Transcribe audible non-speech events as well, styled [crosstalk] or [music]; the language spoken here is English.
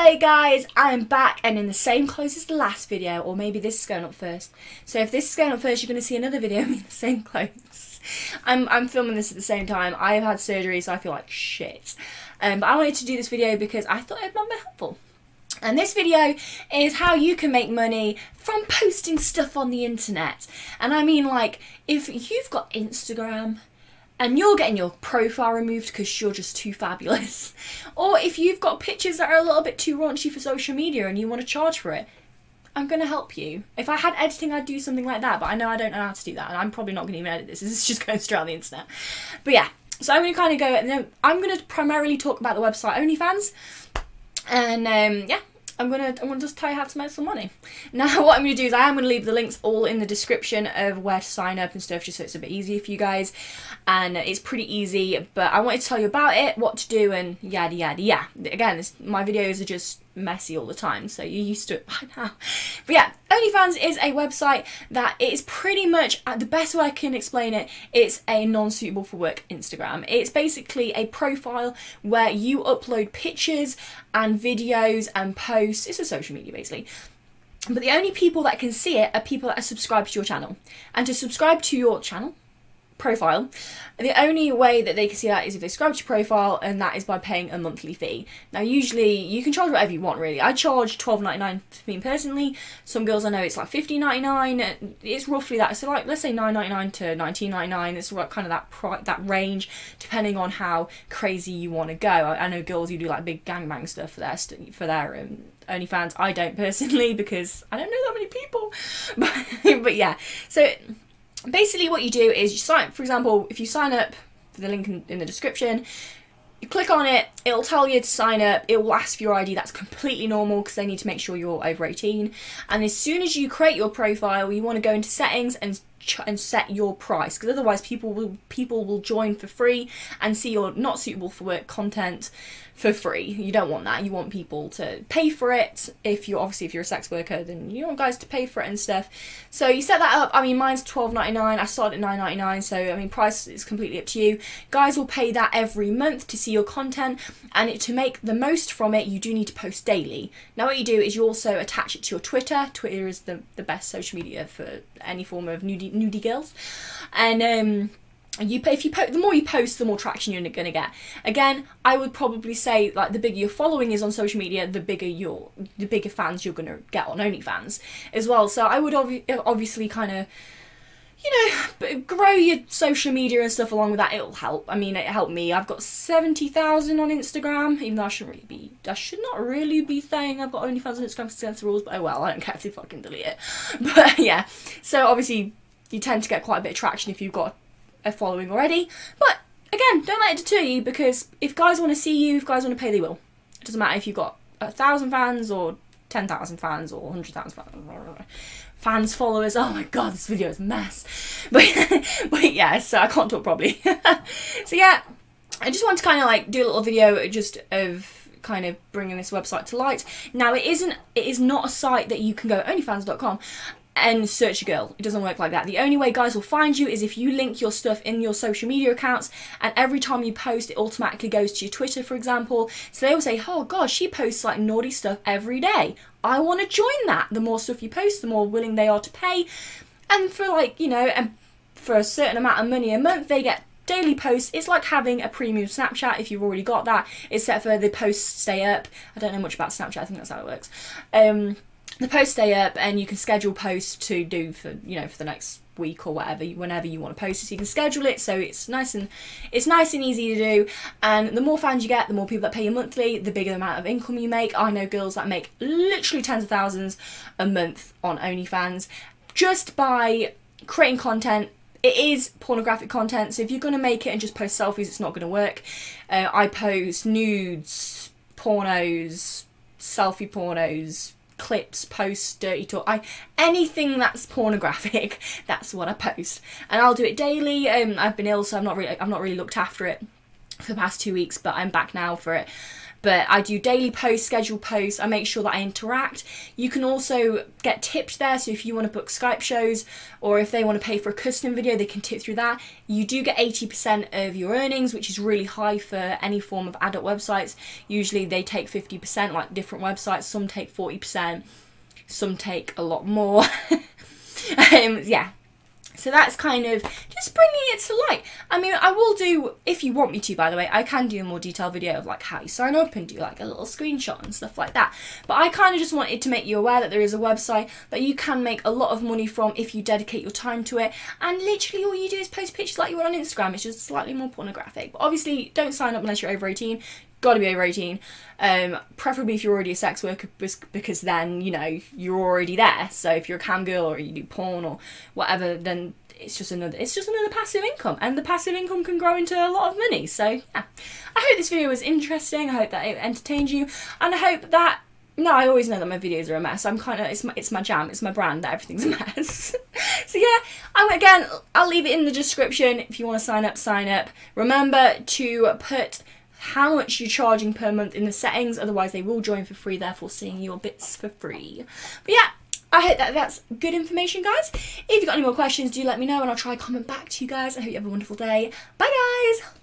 Hello guys, I'm back and in the same clothes as the last video, or maybe this is going up first. So if this is going up first, you're going to see another video in the same clothes. [laughs] I'm, I'm filming this at the same time. I have had surgery, so I feel like shit. Um, but I wanted to do this video because I thought it might be helpful. And this video is how you can make money from posting stuff on the internet. And I mean like, if you've got Instagram, and you're getting your profile removed because you're just too fabulous. [laughs] Or if you've got pictures that are a little bit too raunchy for social media and you want to charge for it, I'm going to help you. If I had editing, I'd do something like that, but I know I don't know how to do that, and I'm probably not going to even edit this. [laughs] This is just going straight on the internet. But yeah, so I'm going to kind of go, and then I'm going to primarily talk about the website OnlyFans, and um, yeah, I'm gonna I'm gonna just tell you how to make some money. Now [laughs] what I'm gonna do is I am gonna leave the links all in the description of where to sign up and stuff just so it's a bit easier for you guys. And it's pretty easy, but I wanted to tell you about it, what to do and yada yada yeah. Again, this, my videos are just messy all the time, so you're used to it [laughs] by now. But yeah, OnlyFans is a website that is pretty much, uh, the best way I can explain it, it's a non-suitable for work Instagram. It's basically a profile where you upload pictures and videos and posts. It's a social media basically. But the only people that can see it are people that are subscribed to your channel. And to subscribe to your channel, profile. The only way that they can see that is if they subscribe to your profile, and that is by paying a monthly fee. Now, usually you can charge whatever you want, really. I charge twelve ninety nine for me personally. Some girls I know it's like fifteen ninety nine. It's roughly that. So, like, let's say nine ninety nine to nineteen ninety nine. It's like kind of that that range, depending on how crazy you want to go. I, I, know girls who do like big gangbang stuff for their for their um, OnlyFans. I don't personally [laughs] because I don't know that many people. [laughs] But, but yeah, so basically what you do is you sign for example if you sign up for the link in, in, the description you click on it it'll tell you to sign up it will ask for your id that's completely normal because they need to make sure you're over 18 and as soon as you create your profile you want to go into settings and and set your price because otherwise people will people will join for free and see your not suitable for work content for free. You don't want that. You want people to pay for it. If you're obviously if you're a sex worker, then you want guys to pay for it and stuff. So you set that up. I mean, mine's twelve ninety nine. I started at nine ninety nine. So I mean, price is completely up to you. Guys will pay that every month to see your content, and it, to make the most from it, you do need to post daily. Now, what you do is you also attach it to your Twitter. Twitter is the the best social media for any form of nudie girls, and um you if you post the more you post the more traction you're going to get. Again i would probably say like the bigger your following is on social media the bigger your the bigger fans you're going to get on onlyfans as well. So i would obvi- obviously kind of you know grow your social media and stuff along with that. It'll help. I mean it helped me. I've got 70,000 on instagram even though i shouldn't really be i should not really be saying i've got onlyfans on instagram because against the rules but oh well i don't care if they fucking delete it. [laughs] But yeah. So obviously you tend to get quite a bit of traction if you've got a following already. But again, don't let it deter you because if guys want to see you, if guys want to pay, they will. It doesn't matter if you've got a thousand fans or ten thousand fans or hundred thousand fans. Fans, followers. Oh my god, this video is a mess. [laughs] But but yeah, so I can't talk properly. [laughs] so yeah, I just want to kind of like do a little video just of kind of bringing this website to light. Now it isn't it is not a site that you can go onlyfans.com and search a girl. It doesn't work like that. The only way guys will find you is if you link your stuff in your social media accounts and every time you post it automatically goes to your Twitter for example. So they will say, oh god, she posts like naughty stuff every day. I want to join that. The more stuff you post, the more willing they are to pay. And for like, you know, and for a certain amount of money a month, they get daily posts. It's like having a premium Snapchat if you've already got that, except for the posts stay up. I don't know much about Snapchat, I think that's how it works. Um, the posts stay up and you can schedule posts to do for you know for the next week or whatever whenever you want to post it. So you can schedule it so it's nice and it's nice and easy to do. And the more fans you get the more people that pay you monthly the bigger the amount of income you make. I know girls that make literally tens of thousands a month on onlyfans just by creating content. It is pornographic content so if you're going to make it and just post selfies it's not going to work. Uh, i post nudes pornos selfie pornos clips, posts, dirty talk, I anything that's pornographic, [laughs] that's what I post, and I'll do it daily. Um, I've been ill, so I'm not really I've not really looked after it for the past two weeks, but I'm back now for it. But I do daily posts, scheduled posts. I make sure that I interact. You can also get tipped there. So if you want to book Skype shows or if they want to pay for a custom video, they can tip through that. You do get 80% of your earnings, which is really high for any form of adult websites. Usually they take 50%, like different websites. Some take 40%, some take a lot more. [laughs] um, yeah, so that's kind of just bringing it to light. I mean, I will do, if you want me to, by the way, I can do a more detailed video of like how you sign up and do like a little screenshot and stuff like that. But I kind of just wanted to make you aware that there is a website that you can make a lot of money from if you dedicate your time to it. And literally all you do is post pictures like you would on Instagram. It's just slightly more pornographic. But obviously, don't sign up unless you're over 18 got to be over 18 um, preferably if you're already a sex worker because then you know you're already there so if you're a cam girl or you do porn or whatever then it's just another it's just another passive income and the passive income can grow into a lot of money so yeah i hope this video was interesting i hope that it entertained you and i hope that no, I always know that my videos are a mess. I'm kind of it's my it's my jam, it's my brand that everything's a mess. [laughs] so yeah, I'm again. I'll leave it in the description if you want to sign up. Sign up. Remember to put how much you're charging per month in the settings, otherwise they will join for free, therefore seeing your bits for free. But yeah, I hope that that's good information, guys. If you've got any more questions, do let me know and I'll try comment back to you guys. I hope you have a wonderful day. Bye, guys!